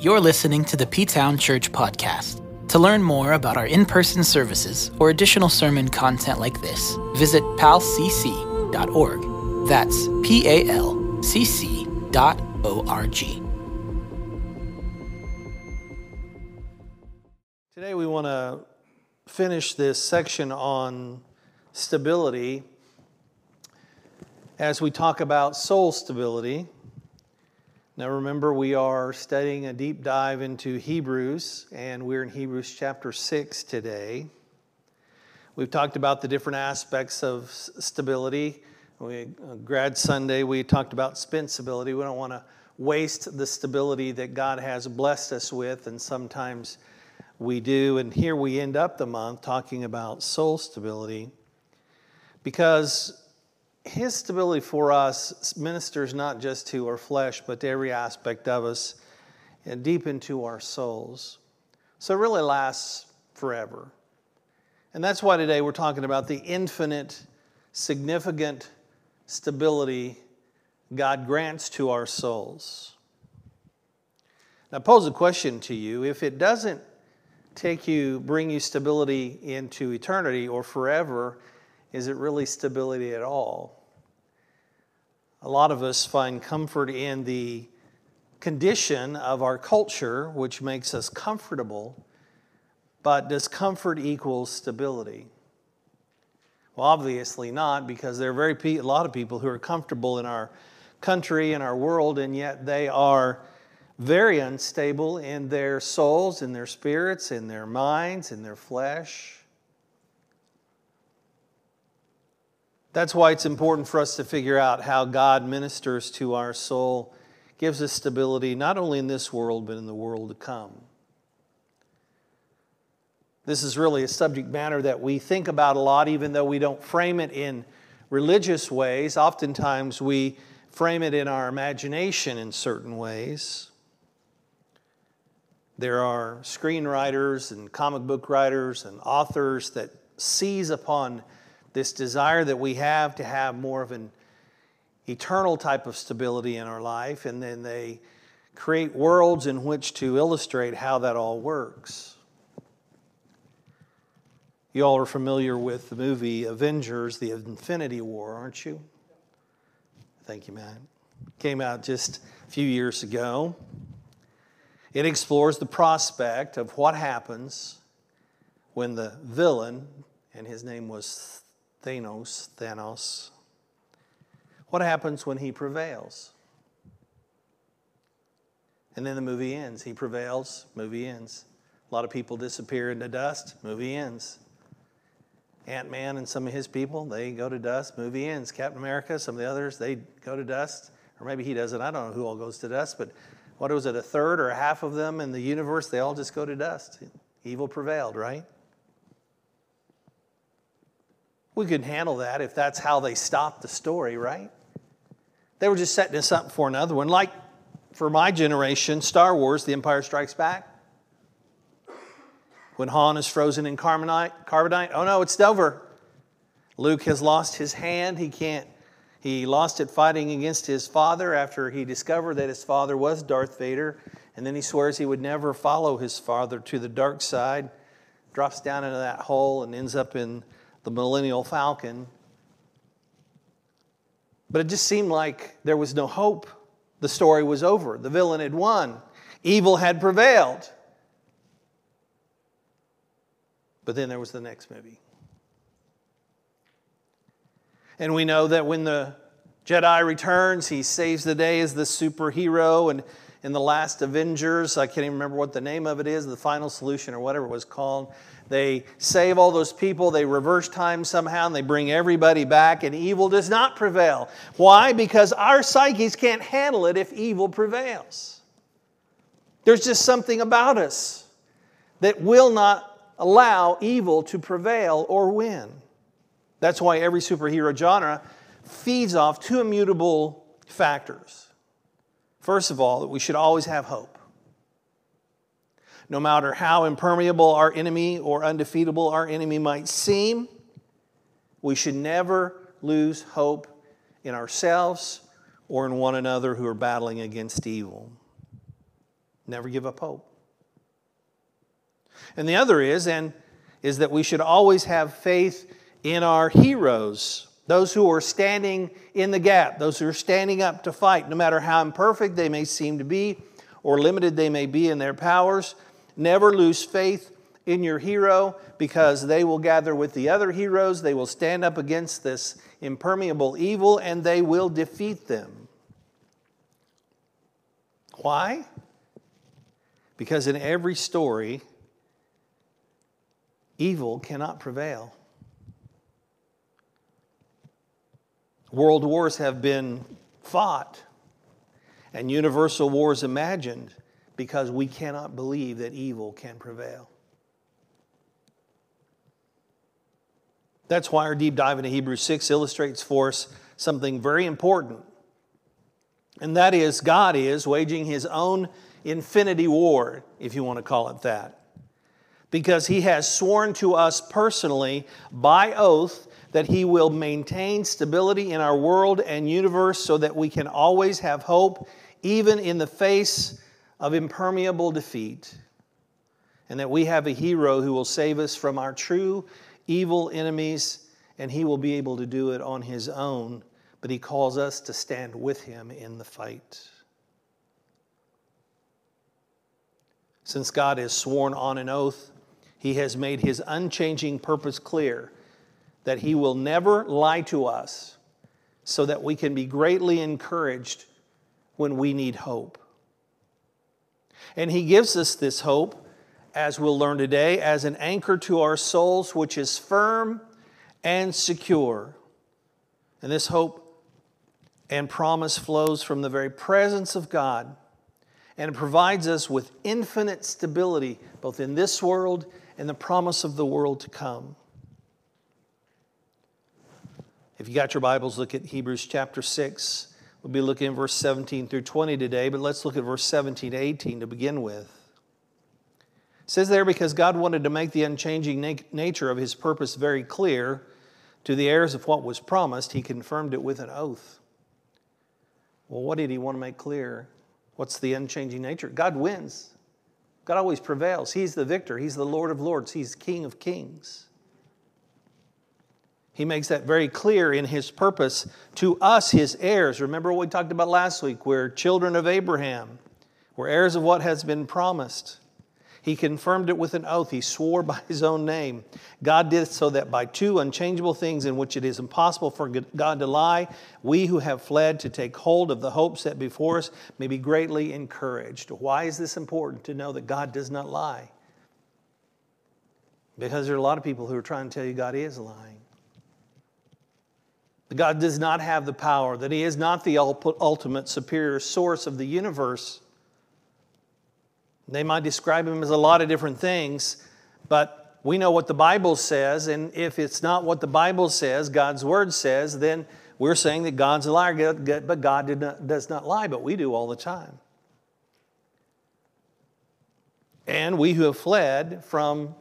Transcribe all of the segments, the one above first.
You're listening to the P Town Church Podcast. To learn more about our in person services or additional sermon content like this, visit palcc.org. That's P A L C C dot O R G. Today we want to finish this section on stability as we talk about soul stability. Now, remember, we are studying a deep dive into Hebrews, and we're in Hebrews chapter 6 today. We've talked about the different aspects of stability. We, uh, grad Sunday, we talked about stability. We don't want to waste the stability that God has blessed us with, and sometimes we do. And here we end up the month talking about soul stability because his stability for us ministers not just to our flesh, but to every aspect of us and deep into our souls. So it really lasts forever. And that's why today we're talking about the infinite, significant stability God grants to our souls. Now, pose a question to you. If it doesn't take you, bring you stability into eternity or forever, is it really stability at all? A lot of us find comfort in the condition of our culture, which makes us comfortable, but does comfort equal stability? Well, obviously not, because there are very pe- a lot of people who are comfortable in our country and our world, and yet they are very unstable in their souls, in their spirits, in their minds, in their flesh. That's why it's important for us to figure out how God ministers to our soul, gives us stability not only in this world, but in the world to come. This is really a subject matter that we think about a lot, even though we don't frame it in religious ways. Oftentimes we frame it in our imagination in certain ways. There are screenwriters and comic book writers and authors that seize upon this desire that we have to have more of an eternal type of stability in our life, and then they create worlds in which to illustrate how that all works. You all are familiar with the movie Avengers, the Infinity War, aren't you? Thank you, man. Came out just a few years ago. It explores the prospect of what happens when the villain, and his name was Thanos, Thanos. What happens when he prevails? And then the movie ends. He prevails, movie ends. A lot of people disappear into dust, movie ends. Ant Man and some of his people, they go to dust, movie ends. Captain America, some of the others, they go to dust. Or maybe he doesn't. I don't know who all goes to dust, but what was it, a third or a half of them in the universe? They all just go to dust. Evil prevailed, right? We could handle that if that's how they stopped the story, right? They were just setting us up for another one. Like for my generation, Star Wars, The Empire Strikes Back. When Han is frozen in carbonite, carbonite, oh no, it's over. Luke has lost his hand. He can't, he lost it fighting against his father after he discovered that his father was Darth Vader. And then he swears he would never follow his father to the dark side, drops down into that hole and ends up in the Millennium Falcon. But it just seemed like there was no hope. The story was over. The villain had won, evil had prevailed. But then there was the next movie. And we know that when the Jedi returns, he saves the day as the superhero. And in the last Avengers, I can't even remember what the name of it is, the final solution or whatever it was called. They save all those people, they reverse time somehow, and they bring everybody back, and evil does not prevail. Why? Because our psyches can't handle it if evil prevails. There's just something about us that will not allow evil to prevail or win. That's why every superhero genre feeds off two immutable factors. First of all, that we should always have hope. No matter how impermeable our enemy or undefeatable our enemy might seem, we should never lose hope in ourselves or in one another who are battling against evil. Never give up hope. And the other is, and is that we should always have faith in our heroes, those who are standing in the gap, those who are standing up to fight, no matter how imperfect they may seem to be or limited they may be in their powers. Never lose faith in your hero because they will gather with the other heroes. They will stand up against this impermeable evil and they will defeat them. Why? Because in every story, evil cannot prevail. World wars have been fought and universal wars imagined because we cannot believe that evil can prevail. That's why our deep dive into Hebrews 6 illustrates for us something very important. And that is, God is waging his own infinity war, if you want to call it that. Because he has sworn to us personally by oath that he will maintain stability in our world and universe so that we can always have hope, even in the face of impermeable defeat. And that we have a hero who will save us from our true evil enemies, and he will be able to do it on his own, but he calls us to stand with him in the fight. Since God has sworn on an oath, he has made his unchanging purpose clear that he will never lie to us so that we can be greatly encouraged when we need hope. And he gives us this hope as we'll learn today, as an anchor to our souls, which is firm and secure. And this hope and promise flows from the very presence of God, and provides us with infinite stability, both in this world and the promise of the world to come. If you got your Bibles, look at Hebrews chapter 6. We'll be looking at verse 17 through 20 today, but let's look at verse 17 to 18 to begin with. It says there, because God wanted to make the unchanging na- nature of his purpose very clear to the heirs of what was promised, he confirmed it with an oath. Well, what did he want to make clear? What's the unchanging nature? God wins. God always prevails. He's the victor. He's the Lord of lords. He's King of kings. He makes that very clear in his purpose to us, his heirs. Remember what we talked about last week? We're children of Abraham, we're heirs of what has been promised. He confirmed it with an oath. He swore by his own name. God did so that by two unchangeable things in which it is impossible for God to lie, we who have fled to take hold of the hope set before us may be greatly encouraged. Why is this important to know that God does not lie? Because there are a lot of people who are trying to tell you God is lying. God does not have the power, that He is not the ultimate superior source of the universe. They might describe him as a lot of different things, but we know what the Bible says, and if it's not what the Bible says, God's Word says, then we're saying that God's a liar, but God not, does not lie, but we do all the time. And we who have fled from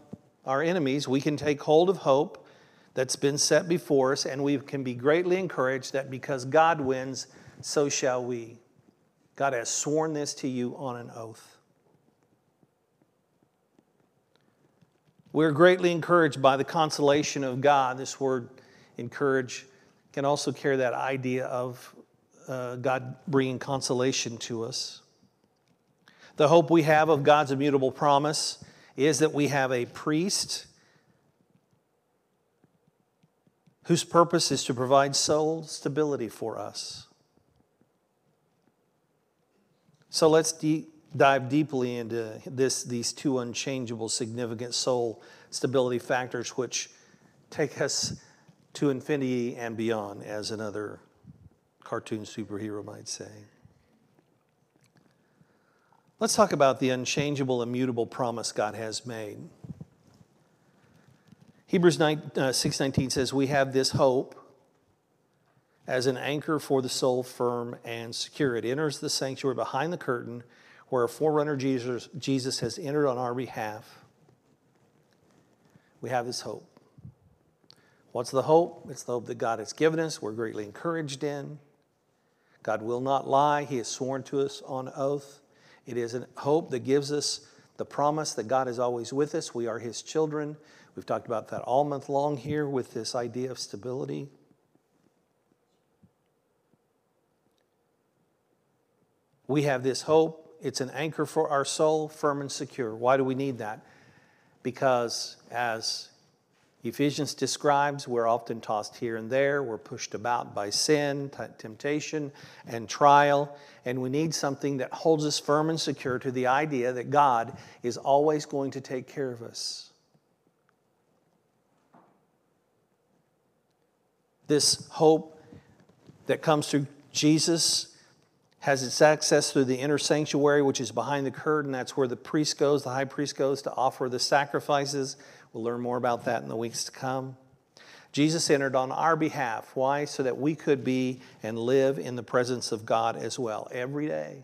our enemies, we can take hold of hope that's been set before us, and we can be greatly encouraged that because God wins, so shall we. God has sworn this to you on an oath. We're greatly encouraged by the consolation of God. This word encourage can also carry that idea of uh, God bringing consolation to us. The hope we have of God's immutable promise is that we have a priest whose purpose is to provide soul stability for us. So let's de- dive deeply into this, these two unchangeable, significant soul stability factors, which take us to infinity and beyond, as another cartoon superhero might say. Let's talk about the unchangeable, immutable promise God has made. Hebrews 9, uh, 6.19 says, We have this hope as an anchor for the soul firm and secure. It enters the sanctuary behind the curtain where a forerunner Jesus, Jesus has entered on our behalf, we have this hope. What's the hope? It's the hope that God has given us, we're greatly encouraged in. God will not lie, He has sworn to us on oath. It is a hope that gives us the promise that God is always with us. We are His children. We've talked about that all month long here with this idea of stability. We have this hope. It's an anchor for our soul, firm and secure. Why do we need that? Because as Ephesians describes we're often tossed here and there, we're pushed about by sin, t- temptation, and trial, and we need something that holds us firm and secure to the idea that God is always going to take care of us. This hope that comes through Jesus has its access through the inner sanctuary, which is behind the curtain. That's where the priest goes, the high priest goes to offer the sacrifices. We'll learn more about that in the weeks to come. Jesus entered on our behalf. Why? So that we could be and live in the presence of God as well every day.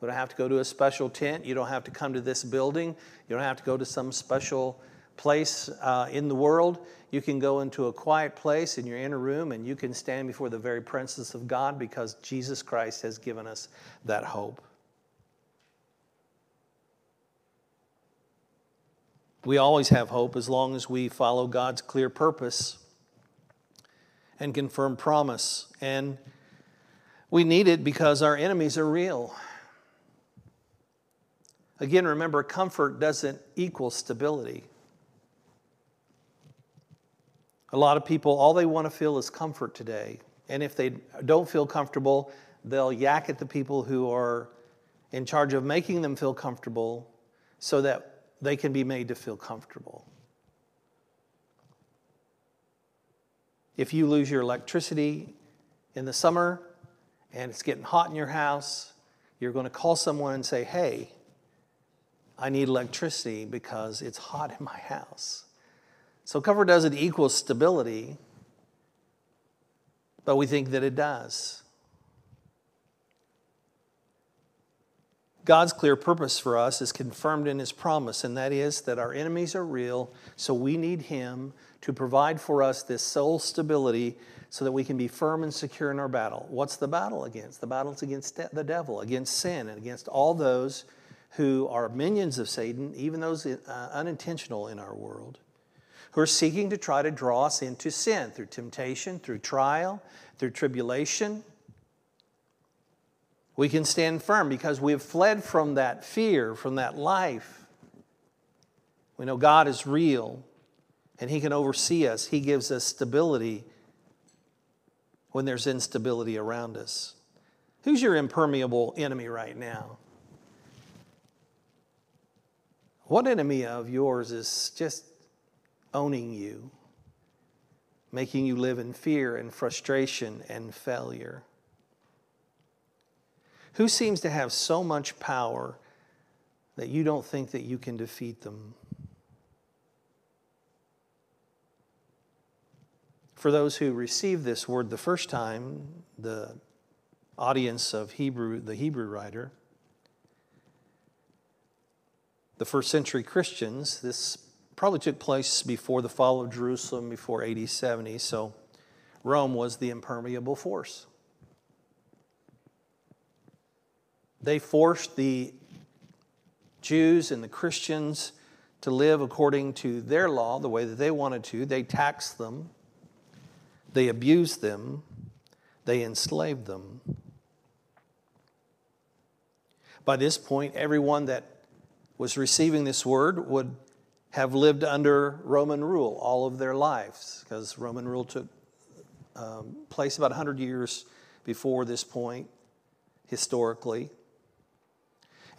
You don't have to go to a special tent. You don't have to come to this building. You don't have to go to some special place uh, in the world. You can go into a quiet place in your inner room and you can stand before the very presence of God because Jesus Christ has given us that hope. We always have hope as long as we follow God's clear purpose and confirm promise. And we need it because our enemies are real. Again, remember, comfort doesn't equal stability. A lot of people, all they want to feel is comfort today. And if they don't feel comfortable, they'll yak at the people who are in charge of making them feel comfortable so that they can be made to feel comfortable. If you lose your electricity in the summer and it's getting hot in your house, you're going to call someone and say, Hey, I need electricity because it's hot in my house. So cover doesn't equal stability, but we think that it does. God's clear purpose for us is confirmed in His promise, and that is that our enemies are real, so we need Him to provide for us this soul stability so that we can be firm and secure in our battle. What's the battle against? The battle is against the devil, against sin, and against all those who are minions of Satan, even those uh, unintentional in our world who are seeking to try to draw us into sin through temptation, through trial, through tribulation. We can stand firm because we have fled from that fear, from that life. We know God is real and He can oversee us. He gives us stability when there's instability around us. Who's your impermeable enemy right now? What enemy of yours is just owning you, making you live in fear and frustration and failure? Who seems to have so much power that you don't think that you can defeat them? For those who received this word the first time, the audience of Hebrew, the Hebrew writer, the first century Christians, this probably took place before the fall of Jerusalem, before AD 70. So Rome was the impermeable force. They forced the Jews and the Christians to live according to their law, the way that they wanted to. They taxed them, they abused them, they enslaved them. By this point, everyone that was receiving this word would have lived under Roman rule all of their lives, because Roman rule took um, place about 100 years before this point, historically.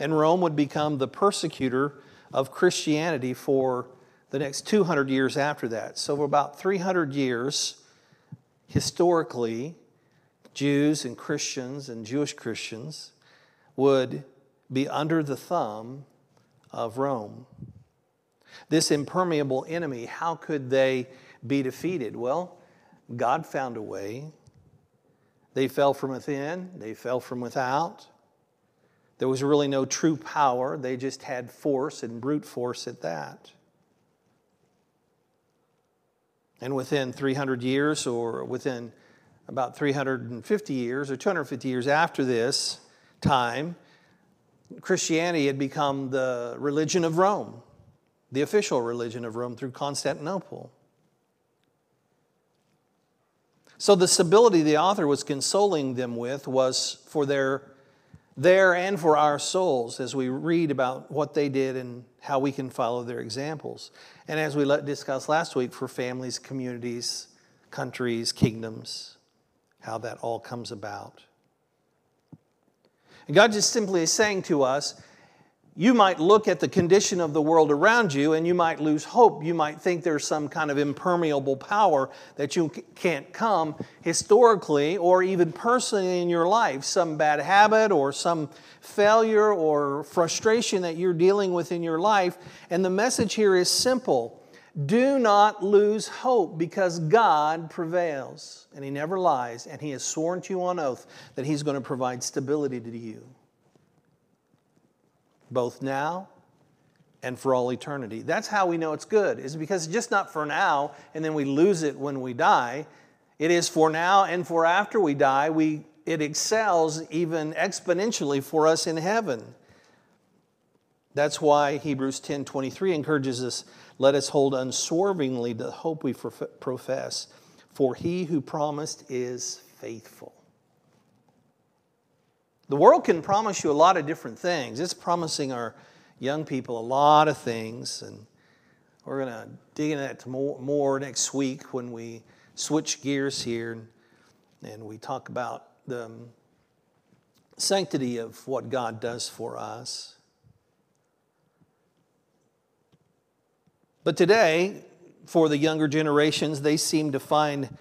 And Rome would become the persecutor of Christianity for the next 200 years after that. So, for about 300 years, historically, Jews and Christians and Jewish Christians would be under the thumb of Rome. This impermeable enemy, how could they be defeated? Well, God found a way. They fell from within, they fell from without. There was really no true power, they just had force and brute force at that. And within 300 years, or within about 350 years, or 250 years after this time, Christianity had become the religion of Rome, the official religion of Rome through Constantinople. So, the stability the author was consoling them with was for their, their and for our souls as we read about what they did and how we can follow their examples. And as we let discussed last week, for families, communities, countries, kingdoms, how that all comes about. And God just simply is saying to us, you might look at the condition of the world around you and you might lose hope. You might think there's some kind of impermeable power that you can't come historically or even personally in your life, some bad habit or some failure or frustration that you're dealing with in your life. And the message here is simple do not lose hope because God prevails and He never lies, and He has sworn to you on oath that He's going to provide stability to you both now and for all eternity. That's how we know it's good, is because it's just not for now and then we lose it when we die. It is for now and for after we die. We, it excels even exponentially for us in heaven. That's why Hebrews 10 23 encourages us let us hold unswervingly the hope we profess, for he who promised is faithful. The world can promise you a lot of different things. It's promising our young people a lot of things, and we're going to dig into that more, more next week when we switch gears here and, and we talk about the um, sanctity of what God does for us. But today, for the younger generations, they seem to find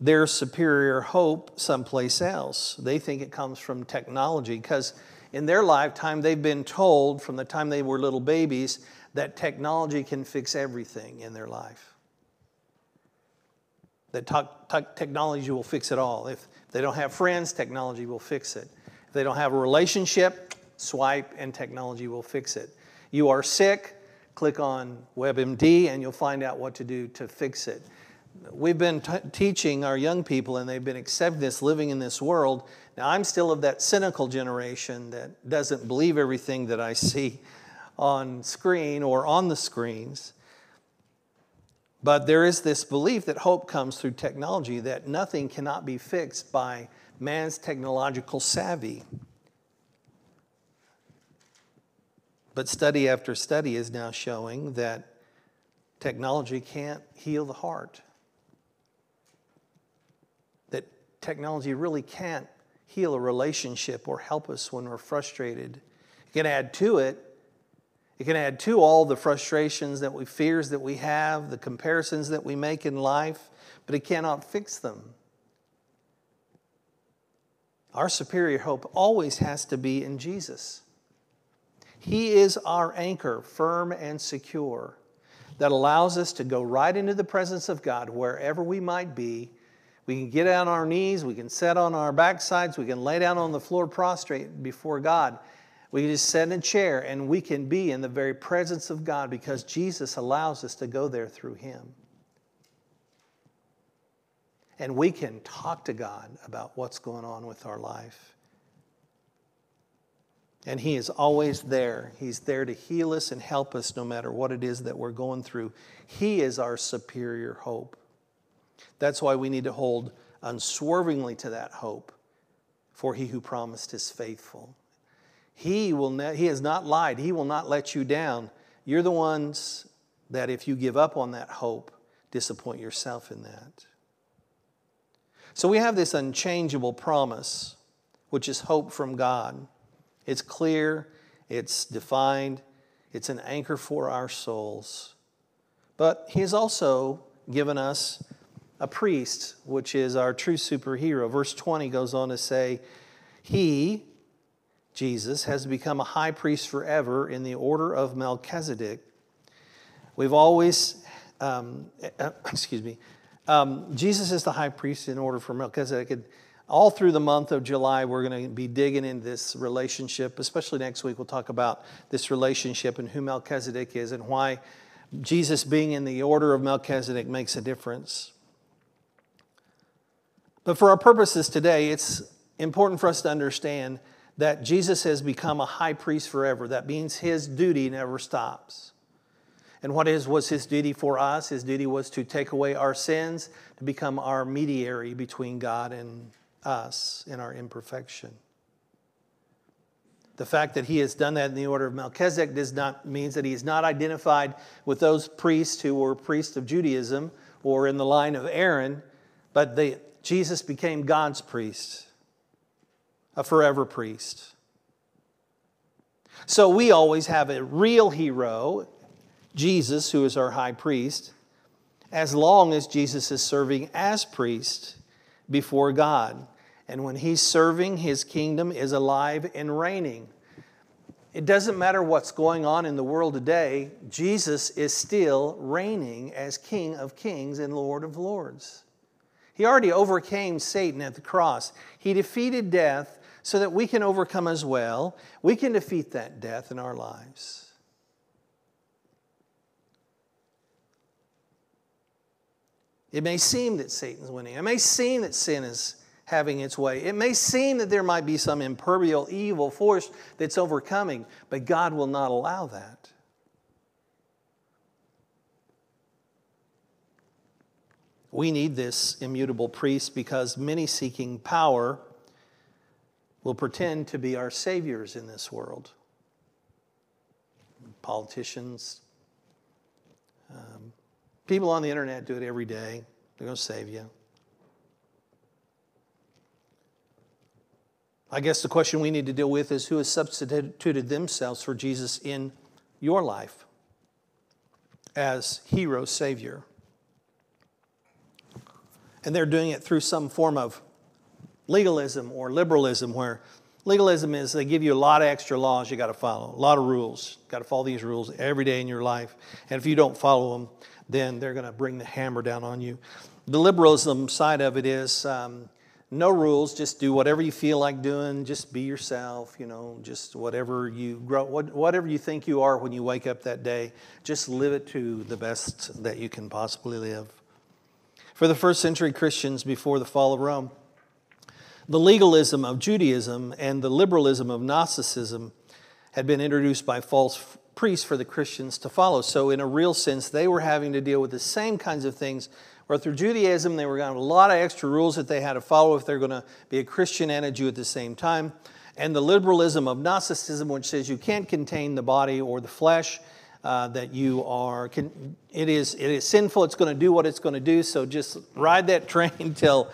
their superior hope someplace else. They think it comes from technology because in their lifetime they've been told from the time they were little babies that technology can fix everything in their life. That technology will fix it all. If they don't have friends, technology will fix it. If they don't have a relationship, swipe and technology will fix it. You are sick, click on WebMD and you'll find out what to do to fix it we've been t- teaching our young people and they've been accepting this living in this world. Now i'm still of that cynical generation that doesn't believe everything that i see on screen or on the screens. But there is this belief that hope comes through technology that nothing cannot be fixed by man's technological savvy. But study after study is now showing that technology can't heal the heart technology really can't heal a relationship or help us when we're frustrated. It can add to it. It can add to all the frustrations that we fears that we have, the comparisons that we make in life, but it cannot fix them. Our superior hope always has to be in Jesus. He is our anchor, firm and secure, that allows us to go right into the presence of God wherever we might be we can get on our knees, we can sit on our backsides, we can lay down on the floor prostrate before God. We can just sit in a chair and we can be in the very presence of God because Jesus allows us to go there through Him. And we can talk to God about what's going on with our life. And He is always there. He's there to heal us and help us no matter what it is that we're going through. He is our superior hope. That's why we need to hold unswervingly to that hope, for he who promised is faithful. He, will ne- he has not lied, he will not let you down. You're the ones that, if you give up on that hope, disappoint yourself in that. So we have this unchangeable promise, which is hope from God. It's clear, it's defined, it's an anchor for our souls. But He has also given us a priest, which is our true superhero. Verse 20 goes on to say, He, Jesus, has become a high priest forever in the order of Melchizedek. We've always, um, uh, excuse me, um, Jesus is the high priest in order for Melchizedek. all through the month of July, we're going to be digging into this relationship, especially next week. We'll talk about this relationship and who Melchizedek is and why Jesus being in the order of Melchizedek makes a difference. But for our purposes today, it's important for us to understand that Jesus has become a high priest forever. That means his duty never stops. And what is, was his duty for us? His duty was to take away our sins, to become our mediator between God and us in our imperfection. The fact that he has done that in the order of Melchizedek does not means that he is not identified with those priests who were priests of Judaism or in the line of Aaron, but they, Jesus became God's priest, a forever priest. So we always have a real hero, Jesus, who is our high priest, as long as Jesus is serving as priest before God. And when he's serving, his kingdom is alive and reigning. It doesn't matter what's going on in the world today, Jesus is still reigning as King of kings and Lord of lords. He already overcame Satan at the cross. He defeated death so that we can overcome as well. We can defeat that death in our lives. It may seem that Satan's winning. It may seem that sin is having its way. It may seem that there might be some impermeable evil force that's overcoming, but God will not allow that. We need this immutable priest because many seeking power will pretend to be our saviors in this world. Politicians, um, people on the internet do it every day. They're going to save you. I guess the question we need to deal with is who has substituted themselves for Jesus in your life as hero, savior? And they're doing it through some form of legalism or liberalism, where legalism is they give you a lot of extra laws you got to follow, a lot of rules. Got to follow these rules every day in your life. And if you don't follow them, then they're going to bring the hammer down on you. The liberalism side of it is um, no rules just do whatever you feel like doing just be yourself you know just whatever you grow whatever you think you are when you wake up that day just live it to the best that you can possibly live for the first century christians before the fall of rome the legalism of judaism and the liberalism of gnosticism had been introduced by false priests for the christians to follow so in a real sense they were having to deal with the same kinds of things or through Judaism, they were going to have a lot of extra rules that they had to follow if they're going to be a Christian and a Jew at the same time. And the liberalism of Gnosticism, which says you can't contain the body or the flesh, uh, that you are, can, it, is, it is sinful, it's going to do what it's going to do, so just ride that train until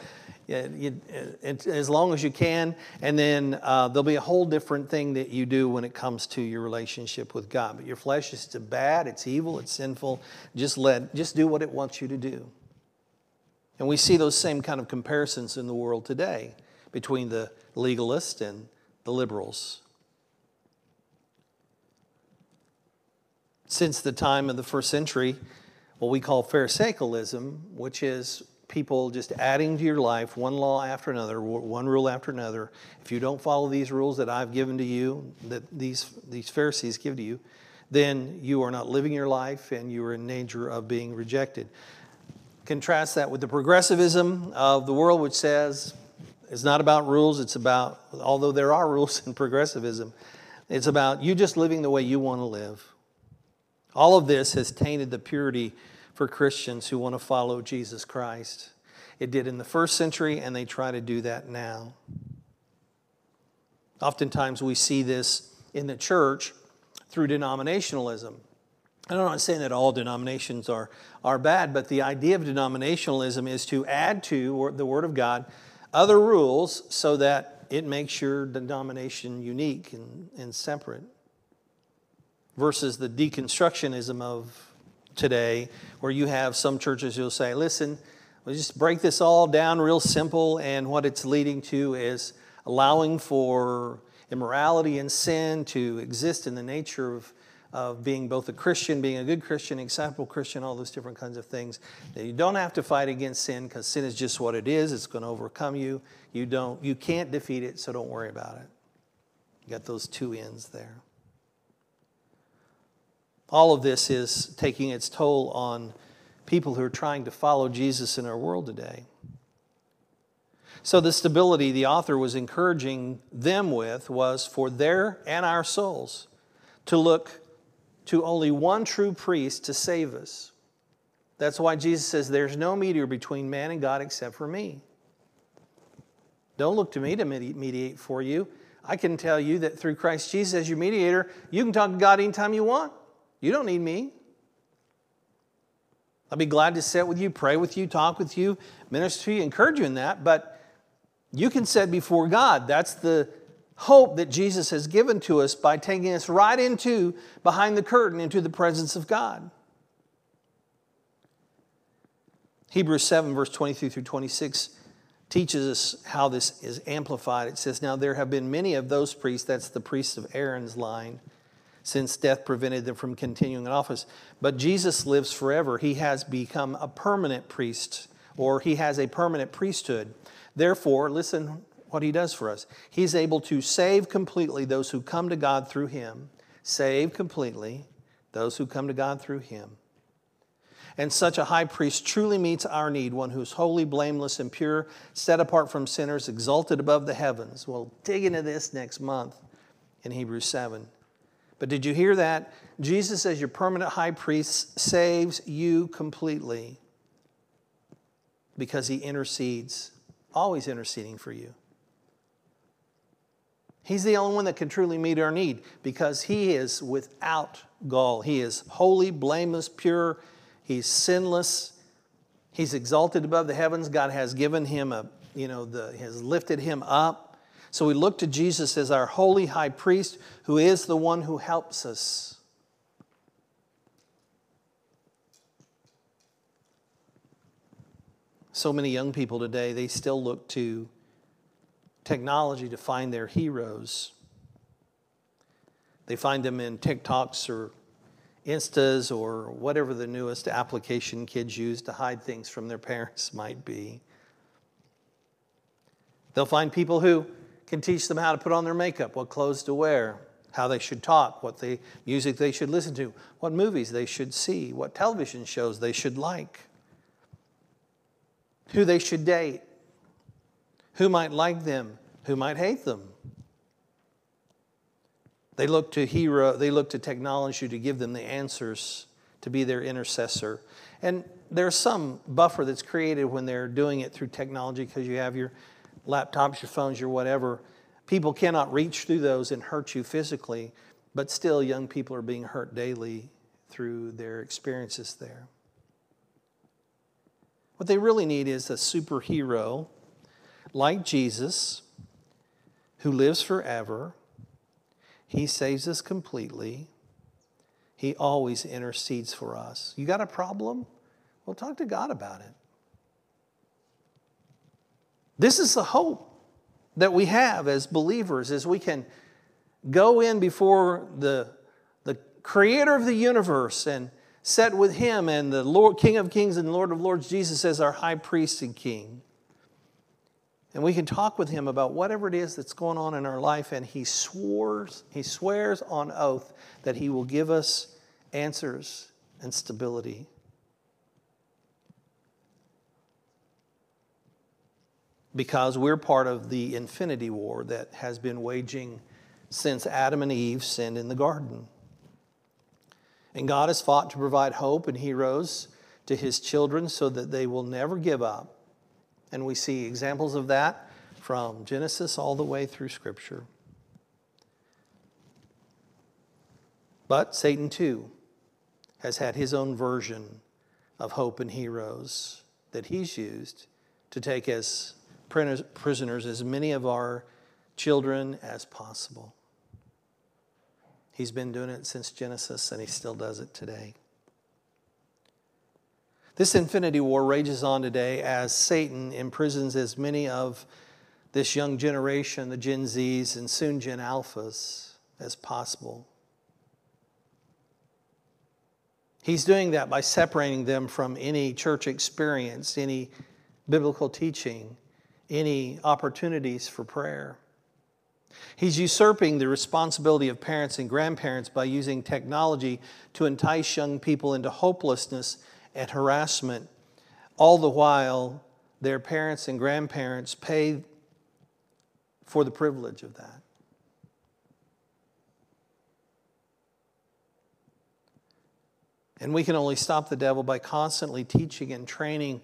you, as long as you can, and then uh, there'll be a whole different thing that you do when it comes to your relationship with God. But your flesh is bad, it's evil, it's sinful. Just let, just do what it wants you to do. And we see those same kind of comparisons in the world today between the legalists and the liberals. Since the time of the first century, what we call Pharisaicalism, which is people just adding to your life one law after another, one rule after another. If you don't follow these rules that I've given to you, that these, these Pharisees give to you, then you are not living your life and you are in danger of being rejected. Contrast that with the progressivism of the world, which says it's not about rules, it's about, although there are rules in progressivism, it's about you just living the way you want to live. All of this has tainted the purity for Christians who want to follow Jesus Christ. It did in the first century, and they try to do that now. Oftentimes, we see this in the church through denominationalism. I'm not saying that all denominations are, are bad, but the idea of denominationalism is to add to the Word of God other rules so that it makes your denomination unique and, and separate. Versus the deconstructionism of today, where you have some churches who'll say, listen, we'll just break this all down real simple, and what it's leading to is allowing for immorality and sin to exist in the nature of of being both a Christian, being a good Christian, acceptable Christian, all those different kinds of things. That you don't have to fight against sin because sin is just what it is. It's going to overcome you. You don't, you can't defeat it, so don't worry about it. You got those two ends there. All of this is taking its toll on people who are trying to follow Jesus in our world today. So, the stability the author was encouraging them with was for their and our souls to look to only one true priest to save us. That's why Jesus says, There's no mediator between man and God except for me. Don't look to me to mediate for you. I can tell you that through Christ Jesus as your mediator, you can talk to God anytime you want. You don't need me. I'll be glad to sit with you, pray with you, talk with you, minister to you, encourage you in that, but you can sit before God. That's the hope that Jesus has given to us by taking us right into behind the curtain into the presence of God. Hebrews 7, verse 23 through 26 teaches us how this is amplified. It says, Now there have been many of those priests, that's the priests of Aaron's line, since death prevented them from continuing in office. But Jesus lives forever. He has become a permanent priest, or he has a permanent priesthood. Therefore, listen what he does for us. He's able to save completely those who come to God through him, save completely those who come to God through him. And such a high priest truly meets our need, one who's holy, blameless, and pure, set apart from sinners, exalted above the heavens. We'll dig into this next month in Hebrews 7. But did you hear that? Jesus, as your permanent high priest, saves you completely because he intercedes, always interceding for you. He's the only one that can truly meet our need because he is without gall. He is holy, blameless, pure, He's sinless. He's exalted above the heavens. God has given him a, you know, the, has lifted him up. So we look to Jesus as our holy high priest who is the one who helps us. So many young people today, they still look to technology to find their heroes. They find them in TikToks or Instas or whatever the newest application kids use to hide things from their parents might be. They'll find people who can teach them how to put on their makeup, what clothes to wear, how they should talk, what the music they should listen to, what movies they should see, what television shows they should like, who they should date, who might like them, who might hate them. They look to hero, they look to technology to give them the answers, to be their intercessor. And there's some buffer that's created when they're doing it through technology because you have your laptops, your phones, your whatever. People cannot reach through those and hurt you physically, but still, young people are being hurt daily through their experiences there. What they really need is a superhero like Jesus who lives forever he saves us completely. He always intercedes for us. You got a problem? Well, talk to God about it. This is the hope that we have as believers as we can go in before the, the creator of the universe and set with him and the Lord, King of Kings and Lord of Lords, Jesus as our high priest and king. And we can talk with him about whatever it is that's going on in our life, and he swears, he swears on oath that he will give us answers and stability. Because we're part of the infinity war that has been waging since Adam and Eve sinned in the garden. And God has fought to provide hope and heroes to his children so that they will never give up and we see examples of that from Genesis all the way through Scripture. But Satan, too, has had his own version of hope and heroes that he's used to take as prisoners as many of our children as possible. He's been doing it since Genesis, and he still does it today. This infinity war rages on today as Satan imprisons as many of this young generation, the Gen Zs and soon Gen Alphas, as possible. He's doing that by separating them from any church experience, any biblical teaching, any opportunities for prayer. He's usurping the responsibility of parents and grandparents by using technology to entice young people into hopelessness and harassment, all the while their parents and grandparents pay for the privilege of that. And we can only stop the devil by constantly teaching and training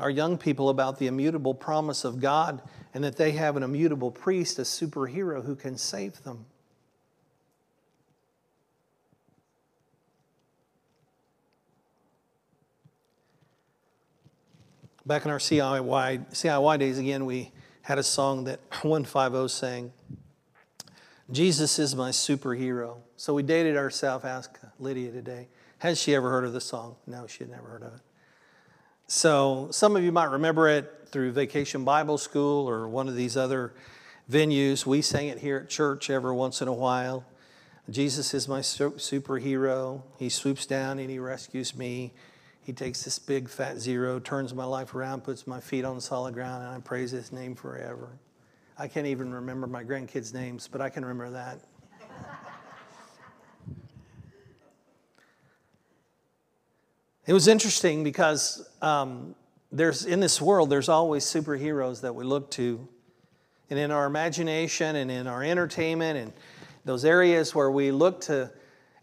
our young people about the immutable promise of God and that they have an immutable priest, a superhero who can save them. Back in our CIY, CIY days, again, we had a song that 150 sang, Jesus is my superhero. So we dated ourselves, asked Lydia today, has she ever heard of the song? No, she had never heard of it. So some of you might remember it through Vacation Bible School or one of these other venues. We sang it here at church every once in a while. Jesus is my superhero. He swoops down and he rescues me. He takes this big fat zero, turns my life around, puts my feet on solid ground, and I praise his name forever. I can't even remember my grandkids' names, but I can remember that. It was interesting because um, there's in this world there's always superheroes that we look to and in our imagination and in our entertainment and those areas where we look to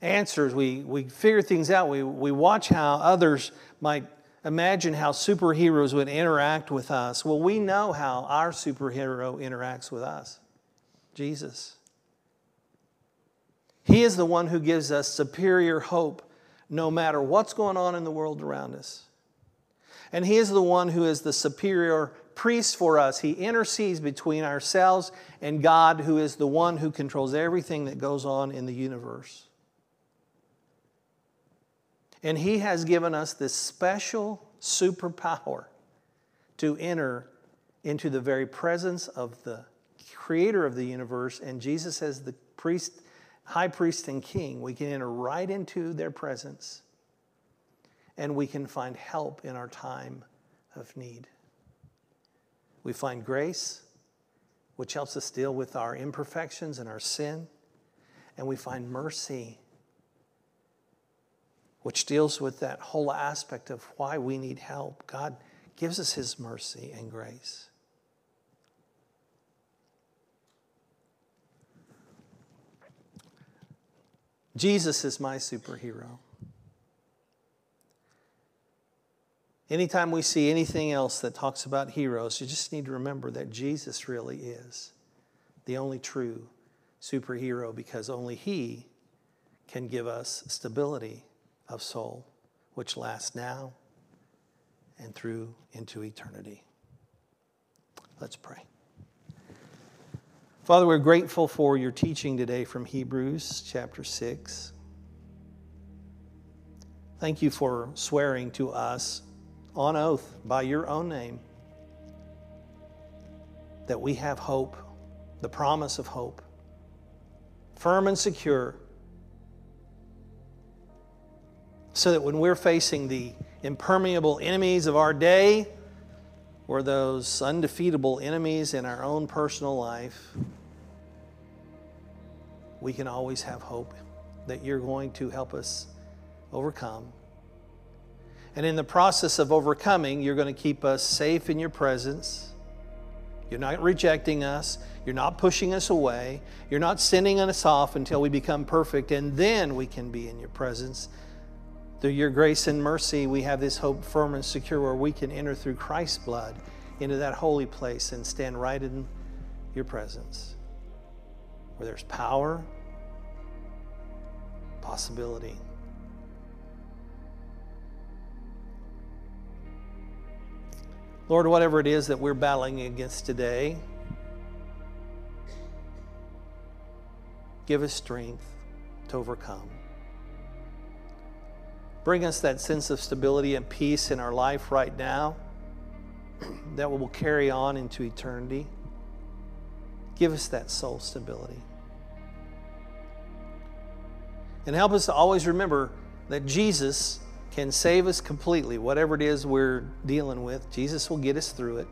answers. We, we figure things out. We, we watch how others might imagine how superheroes would interact with us. Well, we know how our superhero interacts with us Jesus. He is the one who gives us superior hope no matter what's going on in the world around us. And He is the one who is the superior priest for us. He intercedes between ourselves and God, who is the one who controls everything that goes on in the universe. And He has given us this special superpower to enter into the very presence of the creator of the universe. And Jesus, as the priest, high priest, and king, we can enter right into their presence and we can find help in our time of need. We find grace, which helps us deal with our imperfections and our sin, and we find mercy which deals with that whole aspect of why we need help. God gives us His mercy and grace. Jesus is my superhero. Anytime we see anything else that talks about heroes, you just need to remember that Jesus really is the only true superhero because only He can give us stability of soul, which lasts now and through into eternity. Let's pray. Father, we're grateful for your teaching today from Hebrews chapter 6. Thank you for swearing to us on oath by your own name that we have hope, the promise of hope, firm and secure so that when we're facing the impermeable enemies of our day or those undefeatable enemies in our own personal life, we can always have hope that you're going to help us overcome. And in the process of overcoming, you're going to keep us safe in your presence. You're not rejecting us. You're not pushing us away. You're not sending us off until we become perfect, and then we can be in your presence through your grace and mercy, we have this hope firm and secure where we can enter through Christ's blood into that holy place and stand right in your presence, where there's power, possibility. Lord, whatever it is that we're battling against today, give us strength to overcome. Bring us that sense of stability and peace in our life right now that will carry on into eternity. Give us that soul stability. And help us to always remember that Jesus can save us completely. Whatever it is we're dealing with, Jesus will get us through it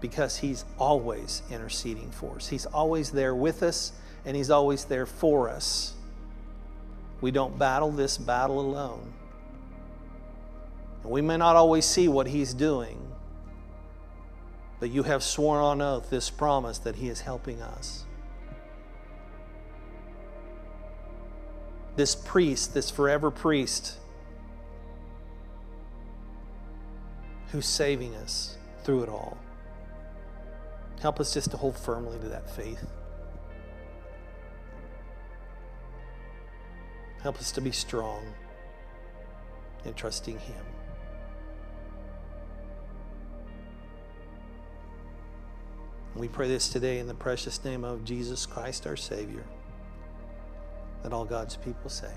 because He's always interceding for us. He's always there with us and He's always there for us. We don't battle this battle alone. And we may not always see what He's doing, But you have sworn on oath this promise that He is helping us. This priest, this forever priest, who's saving us through it all. Help us just to hold firmly to that faith. Help us to be strong in trusting Him. We pray this today in the precious name of Jesus Christ, our Savior, that all God's people say.